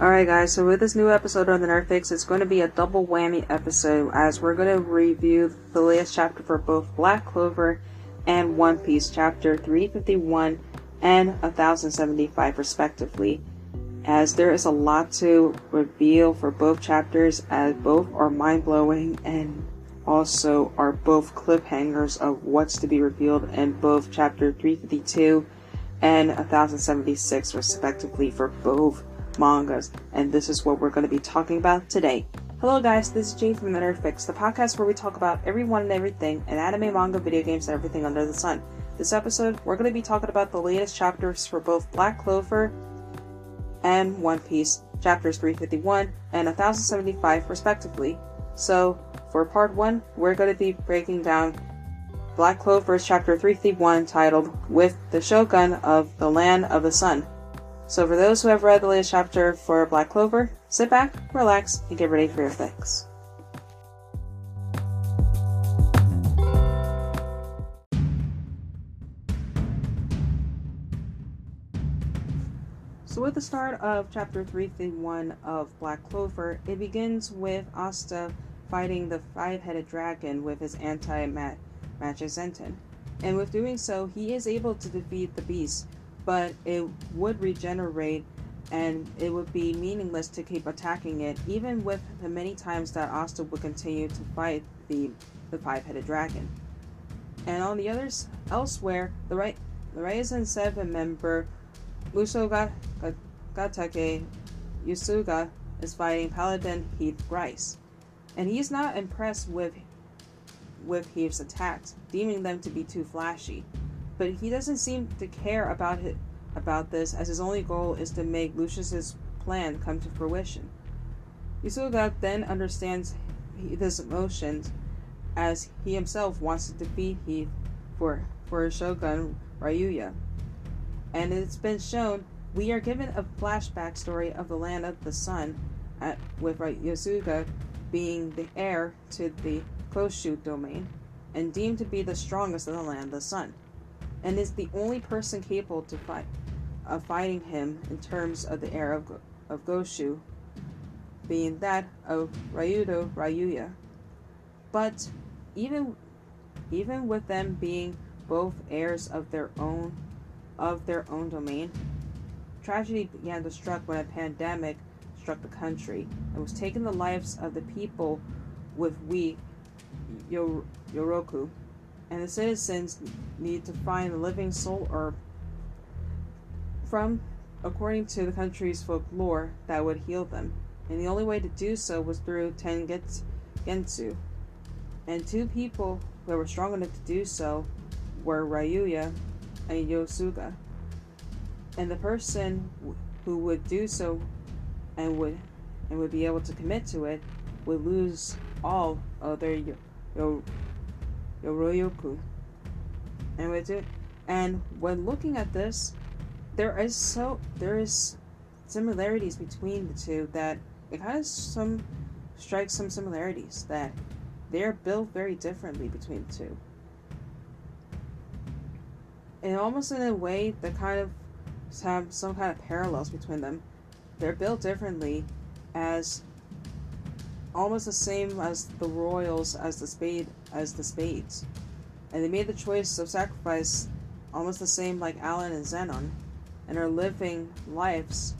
Alright guys, so with this new episode of the Nerd Fix, it's going to be a double whammy episode as we're going to review the latest chapter for both Black Clover and One Piece, chapter 351 and 1075 respectively, as there is a lot to reveal for both chapters as both are mind-blowing and also are both cliffhangers of what's to be revealed in both chapter 352 and 1076 respectively for both mangas, and this is what we're going to be talking about today. Hello guys, this is Jay from the Nerd Fix, the podcast where we talk about everyone and everything in anime, manga, video games, and everything under the sun. This episode, we're going to be talking about the latest chapters for both Black Clover and One Piece, chapters 351 and 1075 respectively. So, for part 1, we're going to be breaking down Black Clover's chapter 351 titled With the Shogun of the Land of the Sun. So, for those who have read the latest chapter for Black Clover, sit back, relax, and get ready for your fix. So, with the start of chapter 351 of Black Clover, it begins with Asta fighting the five headed dragon with his anti Magicenten. And with doing so, he is able to defeat the beast but it would regenerate and it would be meaningless to keep attacking it, even with the many times that Asta would continue to fight the the five-headed dragon. And on the others, elsewhere, the right the Ryuzen Seven member Musoga Gatake Yosuga is fighting Paladin Heath Grice, and he's not impressed with with Heath's attacks, deeming them to be too flashy but he doesn't seem to care about it, about this as his only goal is to make Lucius's plan come to fruition. Yosuga then understands his emotions as he himself wants to defeat Heath for for Shogun Ryuya. And it's been shown we are given a flashback story of the land of the sun at, with Yosuga being the heir to the Koshu domain and deemed to be the strongest in the land of the sun and is the only person capable to fight of fighting him in terms of the heir of, of Goshu, being that of Ryudo Ryuya. But even even with them being both heirs of their own of their own domain, tragedy began to strike when a pandemic struck the country and was taking the lives of the people with we Yoroku and the citizens need to find the living soul herb from, according to the country's folklore, that would heal them. And the only way to do so was through Tengetsu. And two people who were strong enough to do so were Ryuya and Yosuga. And the person who would do so and would and would be able to commit to it would lose all of their yo, Yoroyoku. And with it, and when looking at this, there is so there is similarities between the two that it of some strikes some similarities that they're built very differently between the two. And almost in a way that kind of have some kind of parallels between them. They're built differently as almost the same as the royals as the spade as the spades. And they made the choice of sacrifice almost the same like Alan and Zenon, and are living lives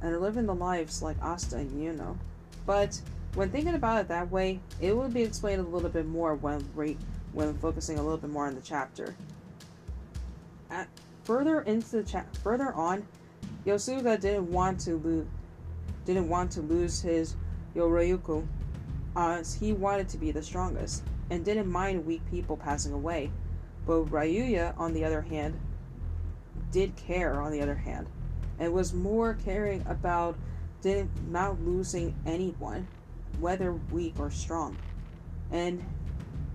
and are living the lives like Asta and Yuno. But when thinking about it that way, it would be explained a little bit more when re- when focusing a little bit more on the chapter. At, further into the chat, further on, Yosuga didn't want to lose didn't want to lose his Yoroyuku, as he wanted to be the strongest and didn't mind weak people passing away. But Ryuya, on the other hand, did care, on the other hand, and was more caring about didn't losing anyone, whether weak or strong, and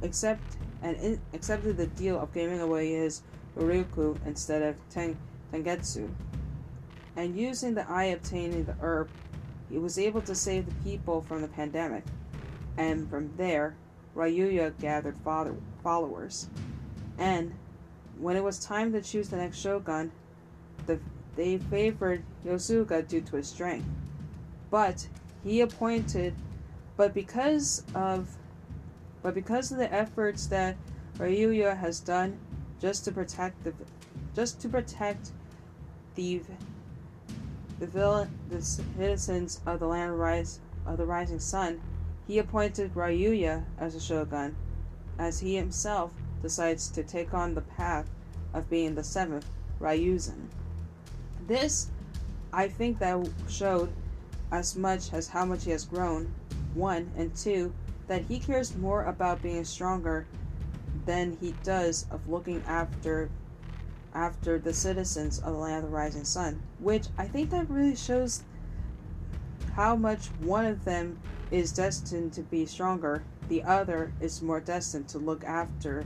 accept and in, accepted the deal of giving away his Ryuku instead of ten, Tengetsu. And using the eye obtaining the herb, he was able to save the people from the pandemic. And from there, Ryuya gathered followers. And when it was time to choose the next shogun, the, they favored Yosuga due to his strength. but he appointed but because of but because of the efforts that Ryuya has done just to protect the just to protect the the villain the citizens of the land rise of the rising sun, he appointed Ryuya as a shogun, as he himself decides to take on the path of being the seventh Ryuzen. This, I think, that showed as much as how much he has grown, one, and two, that he cares more about being stronger than he does of looking after after the citizens of the land of the rising sun, which I think that really shows how much one of them is destined to be stronger, the other is more destined to look after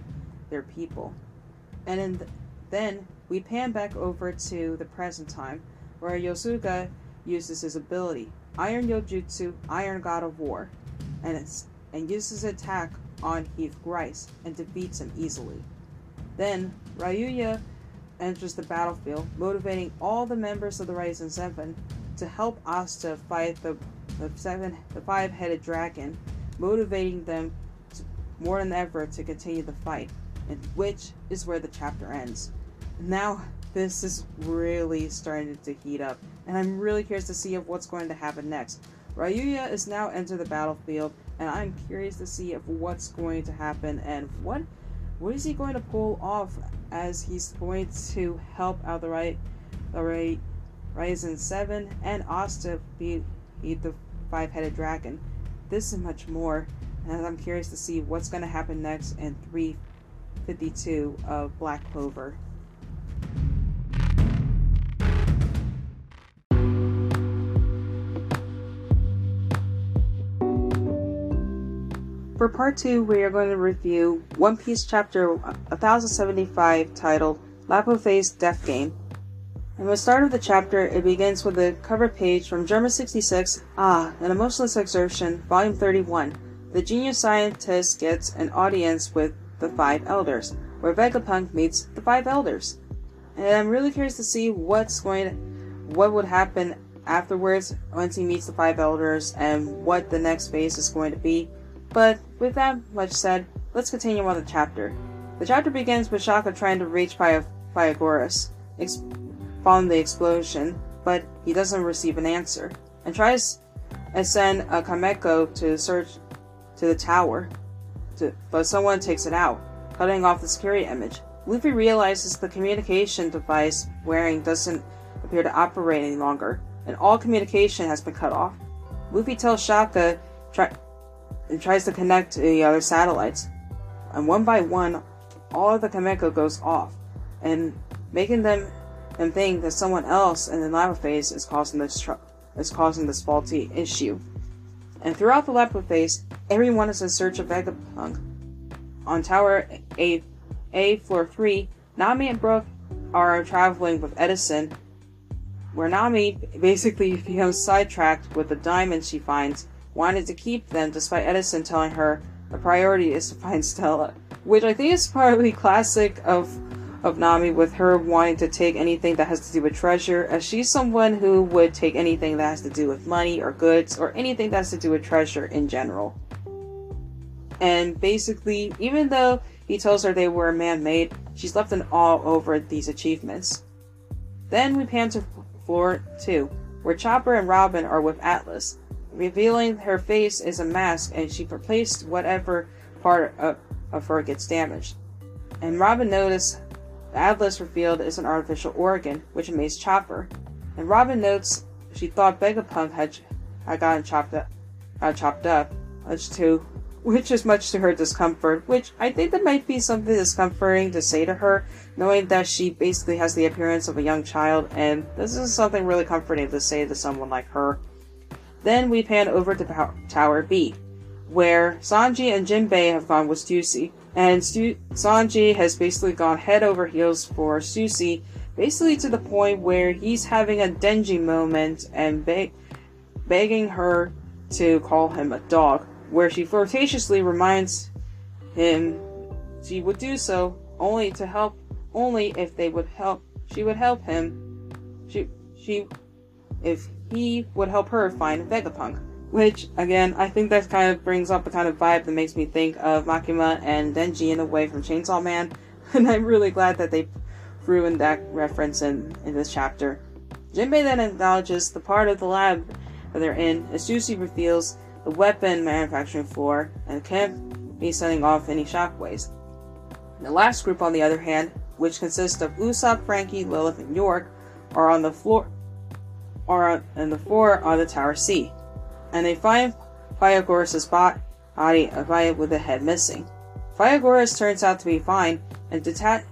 their people. And th- then we pan back over to the present time, where Yosuga uses his ability, Iron Yojutsu, Iron God of War, and and uses attack on Heath Grice and defeats him easily. Then Ryuya enters the battlefield, motivating all the members of the Rising Seven to help Asta fight the, the seven the five headed dragon, motivating them to, more than ever to continue the fight, and which is where the chapter ends. Now this is really starting to heat up, and I'm really curious to see of what's going to happen next. Ryuya is now entered the battlefield, and I'm curious to see of what's going to happen and what what is he going to pull off as he's going to help out the right the right Ryuzen 7 and Asta beat, the five headed dragon. This and much more, and I'm curious to see what's going to happen next in 352 of Black Clover. For part 2, we are going to review One Piece chapter 1075 titled Labophase's Death Game. And the start of the chapter, it begins with a cover page from Germa 66, Ah, an Emotionless Exertion, Volume 31. The genius scientist gets an audience with the Five Elders, where Vegapunk meets the Five Elders. And I'm really curious to see what's going what would happen afterwards once he meets the Five Elders and what the next phase is going to be. But with that much said, let's continue on the chapter. The chapter begins with Shaka trying to reach Pythagoras ex- following the explosion, but he doesn't receive an answer, and tries to send a Kameko to search to the tower, to, but someone takes it out, cutting off the security image. Luffy realizes the communication device wearing doesn't appear to operate any longer, and all communication has been cut off. Luffy tells Shaka try and tries to connect to the other satellites. And one by one, all of the Kameko goes off, and making them them think that someone else in the Labophase is causing this tr- is causing this faulty issue. And throughout the Labophase, everyone is in search of Vegapunk. On Tower A, A Floor 3, Nami and Brook are traveling with Edison, where Nami basically becomes sidetracked with the diamond she finds wanted to keep them despite Edison telling her the priority is to find Stella. Which I think is probably classic of of Nami with her wanting to take anything that has to do with treasure, as she's someone who would take anything that has to do with money or goods or anything that has to do with treasure in general. And basically, even though he tells her they were man made, she's left in awe over these achievements. Then we pan to floor 2, where Chopper and Robin are with Atlas, revealing her face is a mask and she replaced whatever part of, of her gets damaged. And Robin noticed the Atlas revealed is an artificial organ, which amazed Chopper. And Robin notes she thought Vegapunk had, had gotten chopped up, got chopped up, which to which is much to her discomfort, which I think that might be something discomforting to say to her, knowing that she basically has the appearance of a young child, and this is something really comforting to say to someone like her. Then we pan over to Tower B, where Sanji and Jinbei have gone with Stussy, and Stu- Sanji has basically gone head over heels for Stussy, basically to the point where he's having a Denji moment and be- begging her to call him a dog, where she flirtatiously reminds him she would do so only to help, only if they would help, she would help him. She, she if he would help her find Vegapunk. Which, again, I think that kind of brings up the kind of vibe that makes me think of Makima and Denji in a way from Chainsaw Man. And I'm really glad that they in that reference in, in this chapter. Jinbei then acknowledges the part of the lab that they're in as Juicy reveals the weapon manufacturing floor and can't be setting off any shockwaves. The last group, on the other hand, which consists of Usopp, Franky, Lilith, and York, are on the floor, are on the floor on the Tower C, and they find Pythagoras' body with a head missing. Pythagoras turns out to be fine and, deta-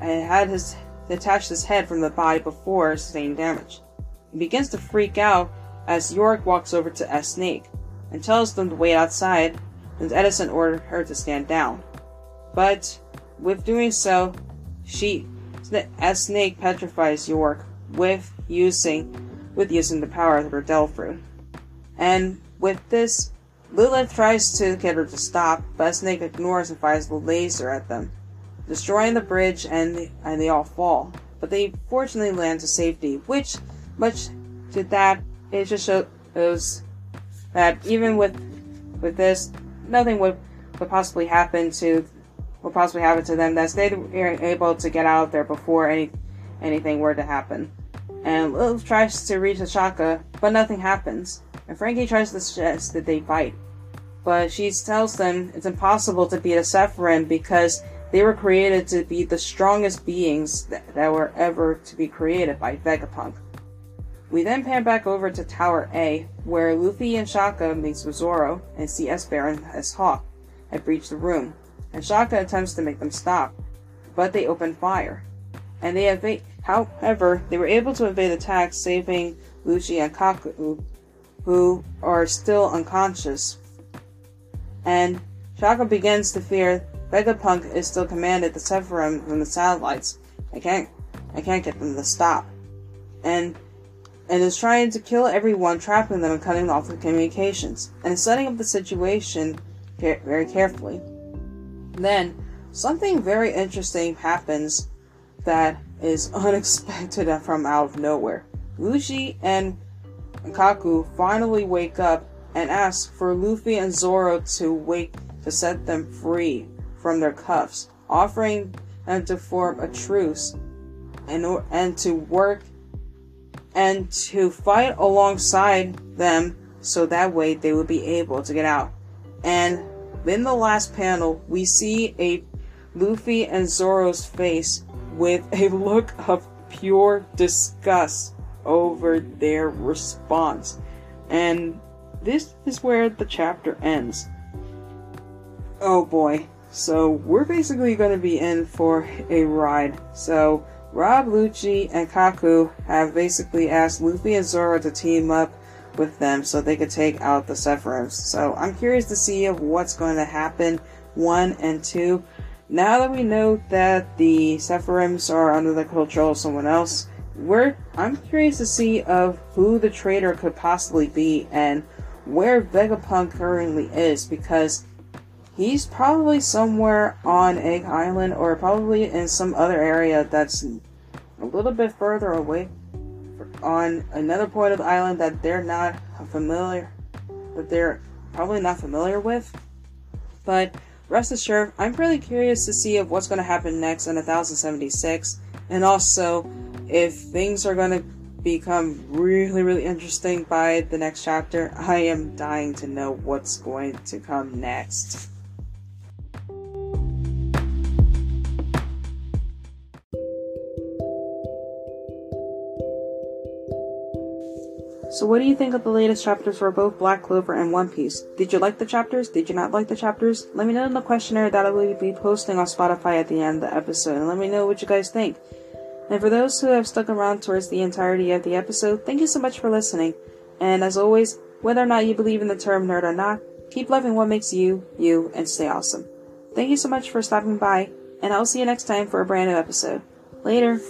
and had his detached his head from the body before sustaining damage. He begins to freak out as York walks over to S Snake and tells them to wait outside, and Edison ordered her to stand down. But with doing so, she S Snake petrifies York with using with using the power of her fruit. And with this, Lilith tries to get her to stop, but Snake ignores and fires the laser at them, destroying the bridge and, and they all fall. But they fortunately land to safety, which, much to that, it just shows that even with with this, nothing would, would possibly happen to would possibly happen to them. That they were able to get out there before any anything were to happen. And Lilith tries to reach Ashaka, but nothing happens. And Franky tries to suggest that they fight. But she tells them it's impossible to beat a Sephiroth because they were created to be the strongest beings that, that were ever to be created by Vegapunk. We then pan back over to Tower A, where Luffy and Shaka meets with Zoro and see S Bear and S Hawk have breached the room, and Shaka attempts to make them stop, but they open fire. And they evade however, they were able to evade attacks, saving Lucci and Kaku, who are still unconscious. And Shaka begins to fear Vegapunk is still commanded to sever Sephiroth from the satellites. I can't I can't get them to stop. And and is trying to kill everyone, trapping them and cutting off the communications, and setting up the situation very carefully. Then, something very interesting happens that is unexpected from out of nowhere. Lucci and Kaku finally wake up and ask for Luffy and Zoro to wake to set them free from their cuffs, offering them to form a truce and, and to work and to fight alongside them so that way they would be able to get out. And in the last panel, we see a Luffy and Zoro's face with a look of pure disgust over their response. And this is where the chapter ends. Oh boy. So we're basically going to be in for a ride. So Rob, Lucci, and Kaku have basically asked Luffy and Zoro to team up with them so they could take out the Sephiroths. So I'm curious to see of what's going to happen. One and two. Now that we know that the Sephiroths are under the control of someone else, we're I'm curious to see of who the traitor could possibly be and where Vegapunk currently is because He's probably somewhere on Egg Island or probably in some other area that's a little bit further away on another point of the island that they're not familiar that they're probably not familiar with. But rest assured, I'm really curious to see of what's going to happen next in 1076 and also if things are going to become really really interesting by the next chapter. I am dying to know what's going to come next. So what do you think of the latest chapters for both Black Clover and One Piece? Did you like the chapters? Did you not like the chapters? Let me know in the questionnaire that I will be posting on Spotify at the end of the episode, and let me know what you guys think. And for those who have stuck around towards the entirety of the episode, thank you so much for listening. And as always, whether or not you believe in the term nerd or not, keep loving what makes you, you, and stay awesome. Thank you so much for stopping by, and I'll see you next time for a brand new episode. Later.